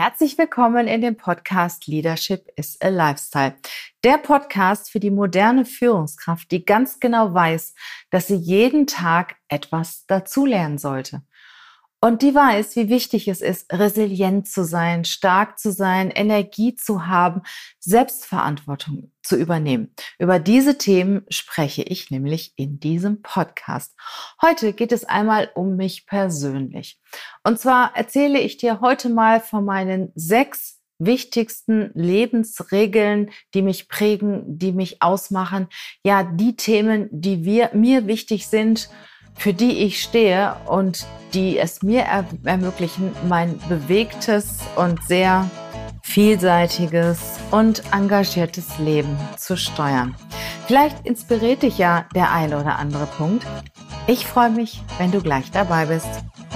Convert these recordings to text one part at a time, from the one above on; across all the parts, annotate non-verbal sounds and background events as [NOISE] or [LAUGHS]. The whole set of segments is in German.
Herzlich willkommen in dem Podcast Leadership is a Lifestyle. Der Podcast für die moderne Führungskraft, die ganz genau weiß, dass sie jeden Tag etwas dazulernen sollte. Und die weiß, wie wichtig es ist, resilient zu sein, stark zu sein, Energie zu haben, Selbstverantwortung zu übernehmen. Über diese Themen spreche ich nämlich in diesem Podcast. Heute geht es einmal um mich persönlich. Und zwar erzähle ich dir heute mal von meinen sechs wichtigsten Lebensregeln, die mich prägen, die mich ausmachen. Ja, die Themen, die wir, mir wichtig sind für die ich stehe und die es mir er ermöglichen, mein bewegtes und sehr vielseitiges und engagiertes Leben zu steuern. Vielleicht inspiriert dich ja der eine oder andere Punkt. Ich freue mich, wenn du gleich dabei bist.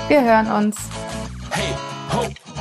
Wir hören uns. Hey, ho,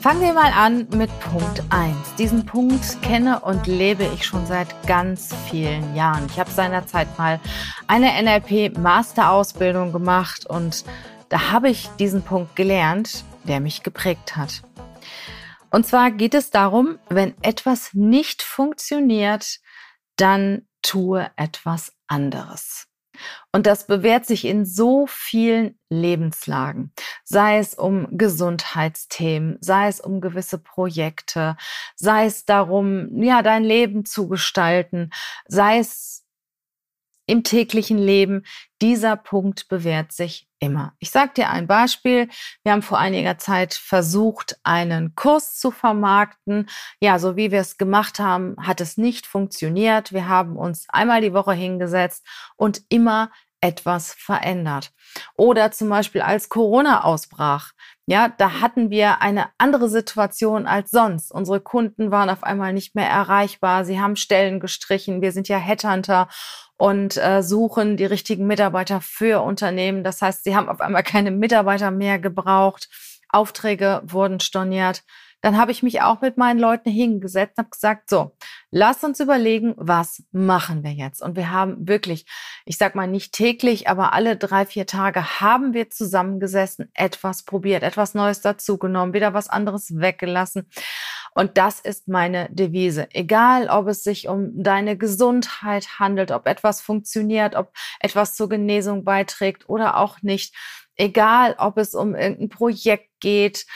Fangen wir mal an mit Punkt 1. Diesen Punkt kenne und lebe ich schon seit ganz vielen Jahren. Ich habe seinerzeit mal eine NLP-Masterausbildung gemacht und da habe ich diesen Punkt gelernt, der mich geprägt hat. Und zwar geht es darum, wenn etwas nicht funktioniert, dann tue etwas anderes. Und das bewährt sich in so vielen Lebenslagen, sei es um Gesundheitsthemen, sei es um gewisse Projekte, sei es darum, ja, dein Leben zu gestalten, sei es im täglichen Leben. Dieser Punkt bewährt sich immer. Ich sage dir ein Beispiel. Wir haben vor einiger Zeit versucht, einen Kurs zu vermarkten. Ja, so wie wir es gemacht haben, hat es nicht funktioniert. Wir haben uns einmal die Woche hingesetzt und immer etwas verändert. Oder zum Beispiel als Corona ausbrach. Ja, da hatten wir eine andere Situation als sonst. Unsere Kunden waren auf einmal nicht mehr erreichbar. Sie haben Stellen gestrichen. Wir sind ja Headhunter und äh, suchen die richtigen Mitarbeiter für Unternehmen. Das heißt, sie haben auf einmal keine Mitarbeiter mehr gebraucht. Aufträge wurden storniert dann habe ich mich auch mit meinen Leuten hingesetzt und habe gesagt, so, lass uns überlegen, was machen wir jetzt? Und wir haben wirklich, ich sag mal nicht täglich, aber alle drei, vier Tage haben wir zusammengesessen, etwas probiert, etwas Neues dazugenommen, wieder was anderes weggelassen. Und das ist meine Devise. Egal, ob es sich um deine Gesundheit handelt, ob etwas funktioniert, ob etwas zur Genesung beiträgt oder auch nicht. Egal, ob es um irgendein Projekt geht,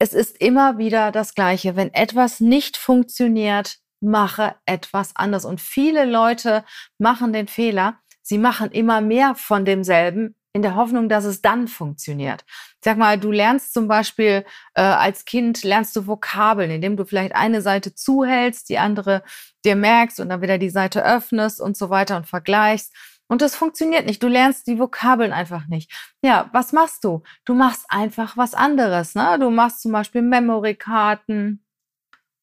es ist immer wieder das Gleiche. Wenn etwas nicht funktioniert, mache etwas anders. Und viele Leute machen den Fehler, sie machen immer mehr von demselben in der Hoffnung, dass es dann funktioniert. Sag mal, du lernst zum Beispiel äh, als Kind, lernst du Vokabeln, indem du vielleicht eine Seite zuhältst, die andere dir merkst und dann wieder die Seite öffnest und so weiter und vergleichst. Und das funktioniert nicht. Du lernst die Vokabeln einfach nicht. Ja, was machst du? Du machst einfach was anderes. Ne? Du machst zum Beispiel Memory-Karten,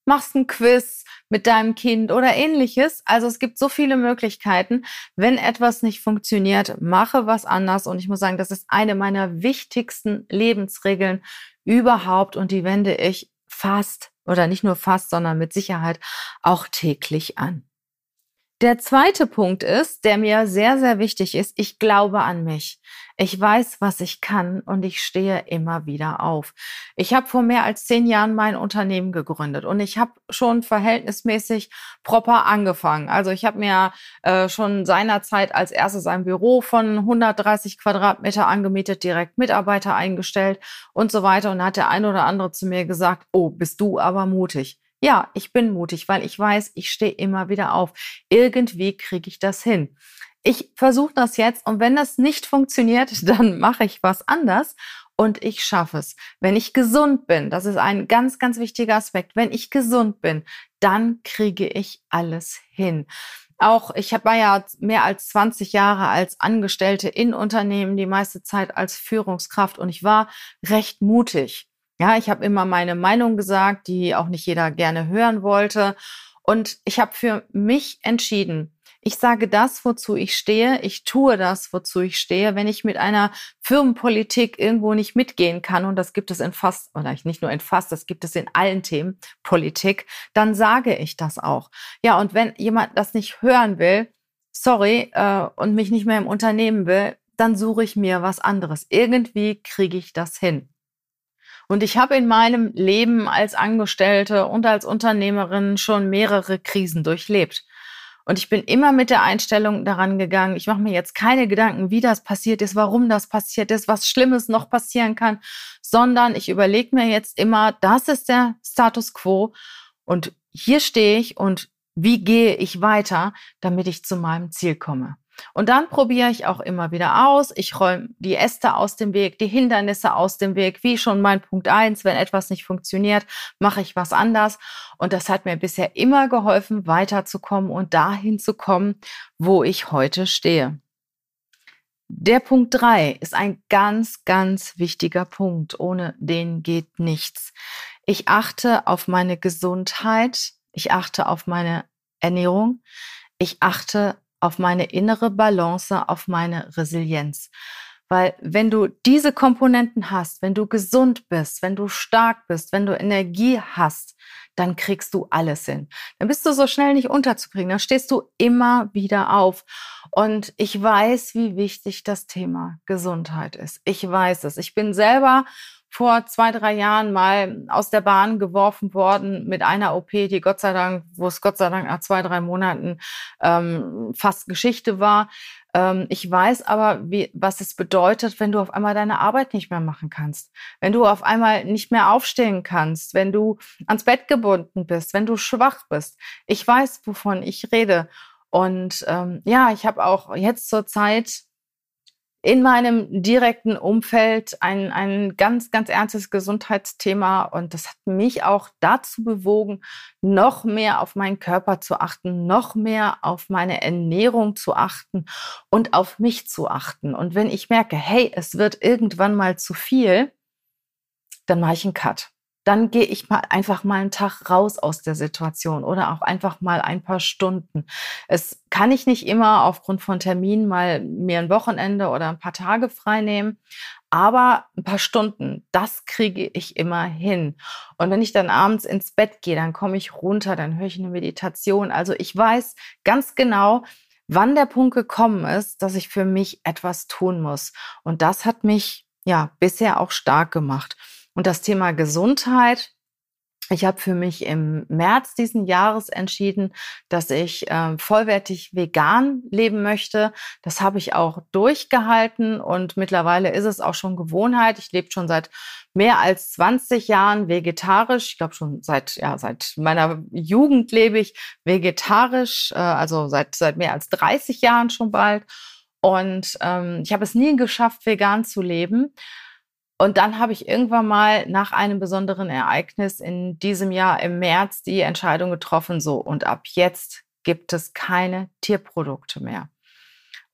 machst ein Quiz mit deinem Kind oder ähnliches. Also es gibt so viele Möglichkeiten. Wenn etwas nicht funktioniert, mache was anders. Und ich muss sagen, das ist eine meiner wichtigsten Lebensregeln überhaupt. Und die wende ich fast oder nicht nur fast, sondern mit Sicherheit auch täglich an. Der zweite Punkt ist, der mir sehr, sehr wichtig ist, ich glaube an mich. Ich weiß, was ich kann und ich stehe immer wieder auf. Ich habe vor mehr als zehn Jahren mein Unternehmen gegründet und ich habe schon verhältnismäßig proper angefangen. Also ich habe mir äh, schon seinerzeit als erstes ein Büro von 130 Quadratmeter angemietet, direkt Mitarbeiter eingestellt und so weiter. Und hat der ein oder andere zu mir gesagt, oh, bist du aber mutig. Ja, ich bin mutig, weil ich weiß, ich stehe immer wieder auf. Irgendwie kriege ich das hin. Ich versuche das jetzt und wenn das nicht funktioniert, [LAUGHS] dann mache ich was anders und ich schaffe es. Wenn ich gesund bin, das ist ein ganz, ganz wichtiger Aspekt. Wenn ich gesund bin, dann kriege ich alles hin. Auch ich war ja mehr als 20 Jahre als Angestellte in Unternehmen, die meiste Zeit als Führungskraft und ich war recht mutig. Ja, ich habe immer meine Meinung gesagt, die auch nicht jeder gerne hören wollte. Und ich habe für mich entschieden, ich sage das, wozu ich stehe. Ich tue das, wozu ich stehe. Wenn ich mit einer Firmenpolitik irgendwo nicht mitgehen kann, und das gibt es in fast, oder nicht nur in fast, das gibt es in allen Themen Politik, dann sage ich das auch. Ja, und wenn jemand das nicht hören will, sorry, äh, und mich nicht mehr im Unternehmen will, dann suche ich mir was anderes. Irgendwie kriege ich das hin. Und ich habe in meinem Leben als Angestellte und als Unternehmerin schon mehrere Krisen durchlebt. Und ich bin immer mit der Einstellung daran gegangen, ich mache mir jetzt keine Gedanken, wie das passiert ist, warum das passiert ist, was Schlimmes noch passieren kann, sondern ich überlege mir jetzt immer, das ist der Status quo und hier stehe ich und wie gehe ich weiter, damit ich zu meinem Ziel komme. Und dann probiere ich auch immer wieder aus. Ich räume die Äste aus dem Weg, die Hindernisse aus dem Weg. Wie schon mein Punkt eins: wenn etwas nicht funktioniert, mache ich was anders. Und das hat mir bisher immer geholfen, weiterzukommen und dahin zu kommen, wo ich heute stehe. Der Punkt drei ist ein ganz, ganz wichtiger Punkt. Ohne den geht nichts. Ich achte auf meine Gesundheit. Ich achte auf meine Ernährung. Ich achte auf meine innere Balance, auf meine Resilienz. Weil wenn du diese Komponenten hast, wenn du gesund bist, wenn du stark bist, wenn du Energie hast, dann kriegst du alles hin. Dann bist du so schnell nicht unterzukriegen. Dann stehst du immer wieder auf. Und ich weiß, wie wichtig das Thema Gesundheit ist. Ich weiß es. Ich bin selber vor zwei, drei Jahren mal aus der Bahn geworfen worden mit einer OP, die Gott sei Dank, wo es Gott sei Dank nach zwei, drei Monaten ähm, fast Geschichte war. Ähm, ich weiß aber, wie, was es bedeutet, wenn du auf einmal deine Arbeit nicht mehr machen kannst, wenn du auf einmal nicht mehr aufstehen kannst, wenn du ans Bett gebunden bist, wenn du schwach bist. Ich weiß, wovon ich rede. Und ähm, ja, ich habe auch jetzt zur Zeit in meinem direkten Umfeld ein, ein ganz, ganz ernstes Gesundheitsthema. Und das hat mich auch dazu bewogen, noch mehr auf meinen Körper zu achten, noch mehr auf meine Ernährung zu achten und auf mich zu achten. Und wenn ich merke, hey, es wird irgendwann mal zu viel, dann mache ich einen Cut dann gehe ich mal einfach mal einen Tag raus aus der Situation oder auch einfach mal ein paar Stunden. Es kann ich nicht immer aufgrund von Terminen mal mir ein Wochenende oder ein paar Tage frei nehmen, aber ein paar Stunden, das kriege ich immer hin. Und wenn ich dann abends ins Bett gehe, dann komme ich runter, dann höre ich eine Meditation. Also ich weiß ganz genau, wann der Punkt gekommen ist, dass ich für mich etwas tun muss. Und das hat mich ja bisher auch stark gemacht. Und das Thema Gesundheit, ich habe für mich im März diesen Jahres entschieden, dass ich äh, vollwertig vegan leben möchte. Das habe ich auch durchgehalten und mittlerweile ist es auch schon Gewohnheit. Ich lebe schon seit mehr als 20 Jahren vegetarisch. Ich glaube schon seit ja seit meiner Jugend lebe ich vegetarisch, äh, also seit seit mehr als 30 Jahren schon bald. Und ähm, ich habe es nie geschafft, vegan zu leben. Und dann habe ich irgendwann mal nach einem besonderen Ereignis in diesem Jahr im März die Entscheidung getroffen, so und ab jetzt gibt es keine Tierprodukte mehr.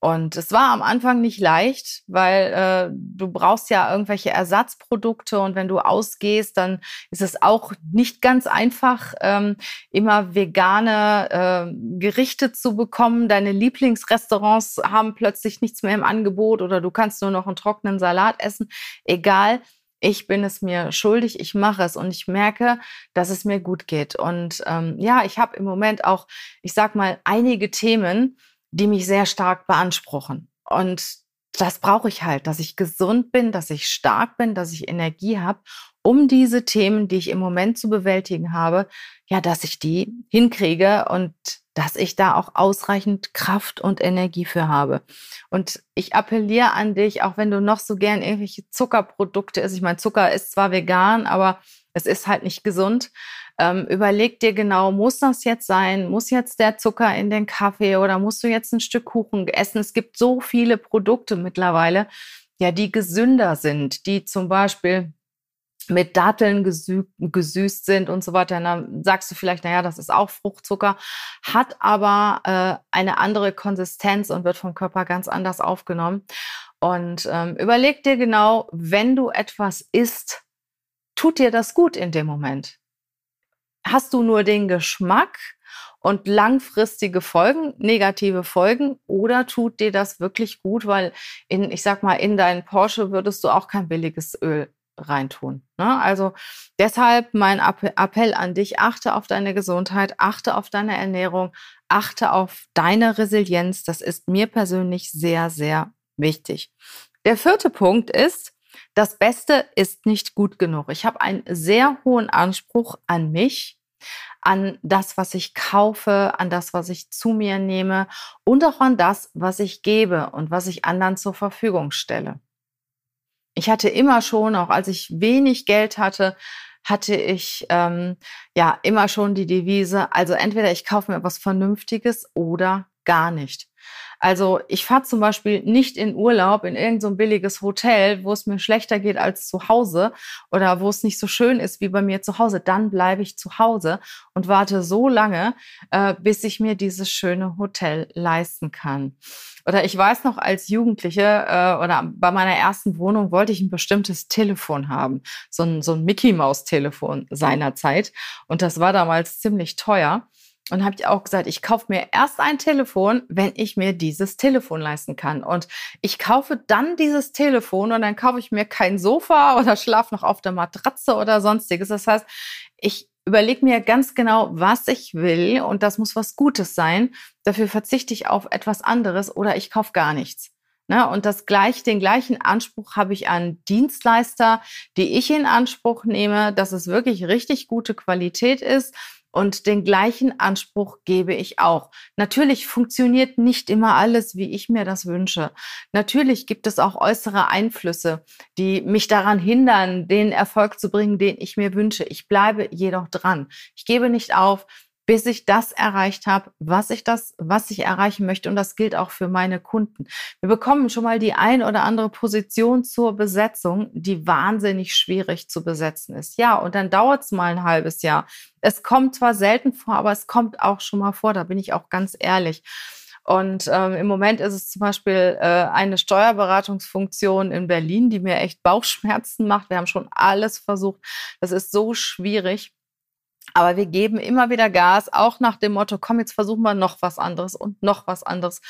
Und es war am Anfang nicht leicht, weil äh, du brauchst ja irgendwelche Ersatzprodukte und wenn du ausgehst, dann ist es auch nicht ganz einfach, ähm, immer vegane äh, Gerichte zu bekommen. Deine Lieblingsrestaurants haben plötzlich nichts mehr im Angebot oder du kannst nur noch einen trockenen Salat essen. Egal, ich bin es mir schuldig, ich mache es und ich merke, dass es mir gut geht. Und ähm, ja, ich habe im Moment auch, ich sag mal, einige Themen, die mich sehr stark beanspruchen. Und das brauche ich halt, dass ich gesund bin, dass ich stark bin, dass ich Energie habe, um diese Themen, die ich im Moment zu bewältigen habe, ja, dass ich die hinkriege und dass ich da auch ausreichend Kraft und Energie für habe. Und ich appelliere an dich, auch wenn du noch so gern irgendwelche Zuckerprodukte isst. Ich meine, Zucker ist zwar vegan, aber es ist halt nicht gesund. Ähm, überleg dir genau, muss das jetzt sein? Muss jetzt der Zucker in den Kaffee oder musst du jetzt ein Stück Kuchen essen? Es gibt so viele Produkte mittlerweile, ja, die gesünder sind, die zum Beispiel mit Datteln gesü gesüßt sind und so weiter. dann sagst du vielleicht, naja, das ist auch Fruchtzucker, hat aber äh, eine andere Konsistenz und wird vom Körper ganz anders aufgenommen. Und ähm, überleg dir genau, wenn du etwas isst, tut dir das gut in dem Moment? Hast du nur den Geschmack und langfristige Folgen, negative Folgen, oder tut dir das wirklich gut, weil in, ich sag mal, in deinen Porsche würdest du auch kein billiges Öl reintun. Ne? Also deshalb mein Appell an dich, achte auf deine Gesundheit, achte auf deine Ernährung, achte auf deine Resilienz. Das ist mir persönlich sehr, sehr wichtig. Der vierte Punkt ist, das Beste ist nicht gut genug. Ich habe einen sehr hohen Anspruch an mich, an das, was ich kaufe, an das, was ich zu mir nehme und auch an das, was ich gebe und was ich anderen zur Verfügung stelle. Ich hatte immer schon, auch als ich wenig Geld hatte, hatte ich ähm, ja immer schon die Devise, also entweder ich kaufe mir was Vernünftiges oder gar nicht. Also ich fahre zum Beispiel nicht in Urlaub in irgendein so billiges Hotel, wo es mir schlechter geht als zu Hause oder wo es nicht so schön ist wie bei mir zu Hause. Dann bleibe ich zu Hause und warte so lange, äh, bis ich mir dieses schöne Hotel leisten kann. Oder ich weiß noch, als Jugendliche äh, oder bei meiner ersten Wohnung wollte ich ein bestimmtes Telefon haben. So ein, so ein Mickey-Maus-Telefon seinerzeit. Und das war damals ziemlich teuer. Und habe ich auch gesagt, ich kaufe mir erst ein Telefon, wenn ich mir dieses Telefon leisten kann. Und ich kaufe dann dieses Telefon und dann kaufe ich mir kein Sofa oder schlafe noch auf der Matratze oder sonstiges. Das heißt, ich überlege mir ganz genau, was ich will und das muss was Gutes sein. Dafür verzichte ich auf etwas anderes oder ich kaufe gar nichts. Ne? Und das gleich, den gleichen Anspruch habe ich an Dienstleister, die ich in Anspruch nehme, dass es wirklich richtig gute Qualität ist und den gleichen Anspruch gebe ich auch. Natürlich funktioniert nicht immer alles, wie ich mir das wünsche. Natürlich gibt es auch äußere Einflüsse, die mich daran hindern, den Erfolg zu bringen, den ich mir wünsche. Ich bleibe jedoch dran. Ich gebe nicht auf bis ich das erreicht habe, was ich das, was ich erreichen möchte. Und das gilt auch für meine Kunden. Wir bekommen schon mal die ein oder andere Position zur Besetzung, die wahnsinnig schwierig zu besetzen ist. Ja, und dann dauert es mal ein halbes Jahr. Es kommt zwar selten vor, aber es kommt auch schon mal vor. Da bin ich auch ganz ehrlich. Und ähm, im Moment ist es zum Beispiel äh, eine Steuerberatungsfunktion in Berlin, die mir echt Bauchschmerzen macht. Wir haben schon alles versucht. Das ist so schwierig. Aber wir geben immer wieder Gas, auch nach dem Motto, komm, jetzt versuchen wir noch was anderes und noch was anderes.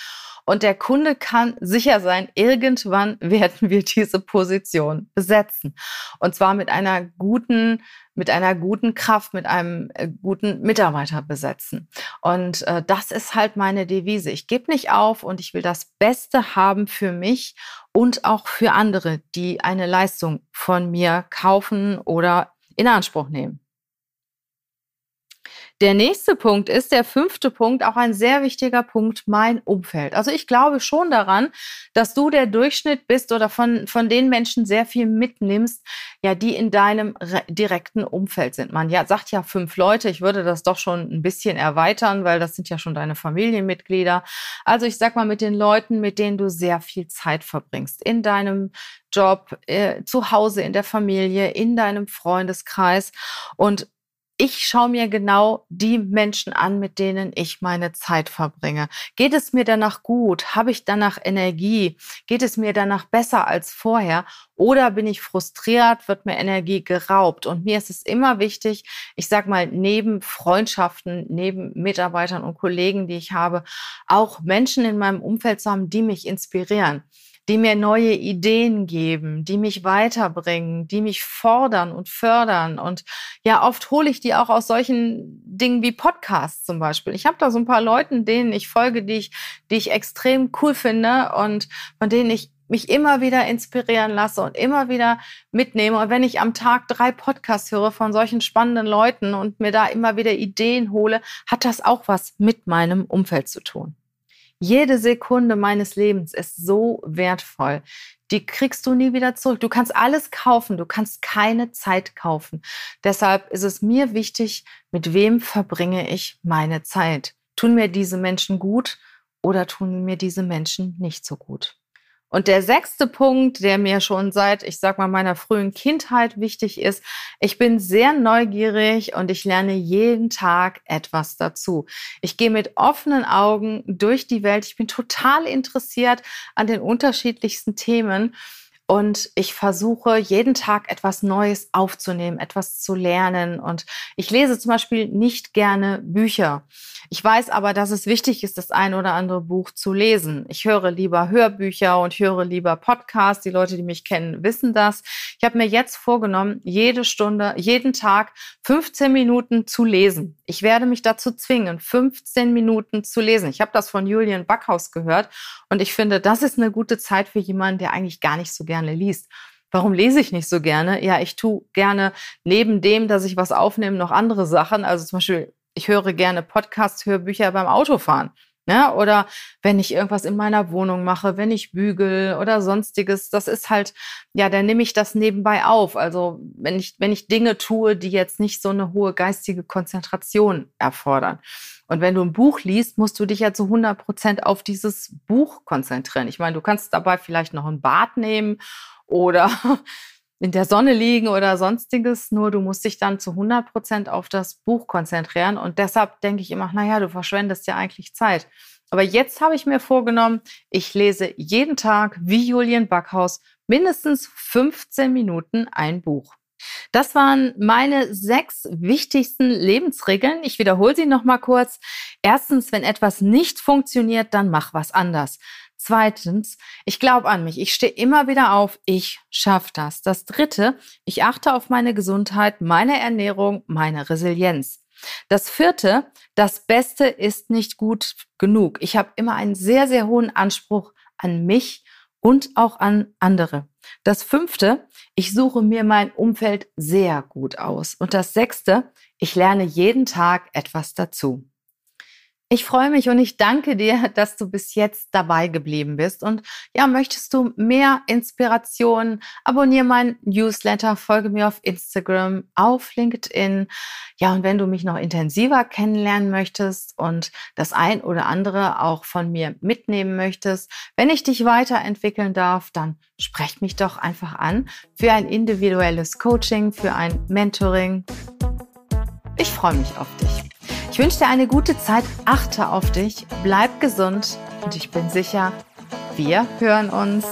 Und der Kunde kann sicher sein, irgendwann [LAUGHS] werden wir diese Position besetzen. Und zwar mit einer guten, mit einer guten Kraft, mit einem äh, guten Mitarbeiter besetzen. Und äh, das ist halt meine Devise. Ich gebe nicht auf und ich will das Beste haben für mich und auch für andere, die eine Leistung von mir kaufen oder in Anspruch nehmen. Der nächste Punkt ist, der fünfte Punkt, auch ein sehr wichtiger Punkt, mein Umfeld. Also ich glaube schon daran, dass du der Durchschnitt bist oder von, von den Menschen sehr viel mitnimmst, ja, die in deinem direkten Umfeld sind. Man ja, sagt ja fünf Leute, ich würde das doch schon ein bisschen erweitern, weil das sind ja schon deine Familienmitglieder. Also ich sag mal mit den Leuten, mit denen du sehr viel Zeit verbringst. In deinem Job, äh, zu Hause, in der Familie, in deinem Freundeskreis. Und ich schaue mir genau die Menschen an, mit denen ich meine Zeit verbringe. Geht es mir danach gut? Habe ich danach Energie? Geht es mir danach besser als vorher? Oder bin ich frustriert? Wird mir Energie geraubt? Und mir ist es immer wichtig, ich sage mal, neben Freundschaften, neben Mitarbeitern und Kollegen, die ich habe, auch Menschen in meinem Umfeld zu haben, die mich inspirieren die mir neue Ideen geben, die mich weiterbringen, die mich fordern und fördern. Und ja, oft hole ich die auch aus solchen Dingen wie Podcasts zum Beispiel. Ich habe da so ein paar Leuten, denen ich folge, die ich, die ich extrem cool finde und von denen ich mich immer wieder inspirieren lasse und immer wieder mitnehme. Und wenn ich am Tag drei Podcasts höre von solchen spannenden Leuten und mir da immer wieder Ideen hole, hat das auch was mit meinem Umfeld zu tun. Jede Sekunde meines Lebens ist so wertvoll. Die kriegst du nie wieder zurück. Du kannst alles kaufen, du kannst keine Zeit kaufen. Deshalb ist es mir wichtig, mit wem verbringe ich meine Zeit. Tun mir diese Menschen gut oder tun mir diese Menschen nicht so gut? Und der sechste Punkt, der mir schon seit, ich sag mal, meiner frühen Kindheit wichtig ist, ich bin sehr neugierig und ich lerne jeden Tag etwas dazu. Ich gehe mit offenen Augen durch die Welt. Ich bin total interessiert an den unterschiedlichsten Themen. Und ich versuche jeden Tag etwas Neues aufzunehmen, etwas zu lernen. Und ich lese zum Beispiel nicht gerne Bücher. Ich weiß aber, dass es wichtig ist, das ein oder andere Buch zu lesen. Ich höre lieber Hörbücher und höre lieber Podcasts. Die Leute, die mich kennen, wissen das. Ich habe mir jetzt vorgenommen, jede Stunde, jeden Tag 15 Minuten zu lesen. Ich werde mich dazu zwingen, 15 Minuten zu lesen. Ich habe das von Julian Backhaus gehört und ich finde, das ist eine gute Zeit für jemanden, der eigentlich gar nicht so gerne liest. Warum lese ich nicht so gerne? Ja, ich tue gerne neben dem, dass ich was aufnehme, noch andere Sachen. Also zum Beispiel, ich höre gerne Podcasts, Hörbücher beim Autofahren. Ne? Oder wenn ich irgendwas in meiner Wohnung mache, wenn ich bügel oder sonstiges, das ist halt, ja, dann nehme ich das nebenbei auf. Also wenn ich, wenn ich Dinge tue, die jetzt nicht so eine hohe geistige Konzentration erfordern. Und wenn du ein Buch liest, musst du dich ja zu 100 Prozent auf dieses Buch konzentrieren. Ich meine, du kannst dabei vielleicht noch ein Bad nehmen oder [LAUGHS] in der Sonne liegen oder sonstiges. Nur du musst dich dann zu 100 Prozent auf das Buch konzentrieren. Und deshalb denke ich immer, naja, du verschwendest ja eigentlich Zeit. Aber jetzt habe ich mir vorgenommen, ich lese jeden Tag wie Julian Backhaus mindestens 15 Minuten ein Buch. Das waren meine sechs wichtigsten Lebensregeln. Ich wiederhole sie noch mal kurz. Erstens, wenn etwas nicht funktioniert, dann mach was anders. Zweitens, ich glaube an mich. Ich stehe immer wieder auf. Ich schaffe das. Das dritte, ich achte auf meine Gesundheit, meine Ernährung, meine Resilienz. Das vierte, das Beste ist nicht gut genug. Ich habe immer einen sehr, sehr hohen Anspruch an mich und auch an andere. Das fünfte, ich suche mir mein Umfeld sehr gut aus. Und das sechste, ich lerne jeden Tag etwas dazu. Ich freue mich und ich danke dir, dass du bis jetzt dabei geblieben bist. Und ja, möchtest du mehr Inspiration? Abonniere meinen Newsletter, folge mir auf Instagram, auf LinkedIn. Ja, und wenn du mich noch intensiver kennenlernen möchtest und das ein oder andere auch von mir mitnehmen möchtest, wenn ich dich weiterentwickeln darf, dann sprech mich doch einfach an für ein individuelles Coaching, für ein Mentoring. Ich freue mich auf dich. Ich wünsche dir eine gute Zeit, achte auf dich, bleib gesund. Und ich bin sicher, wir hören uns.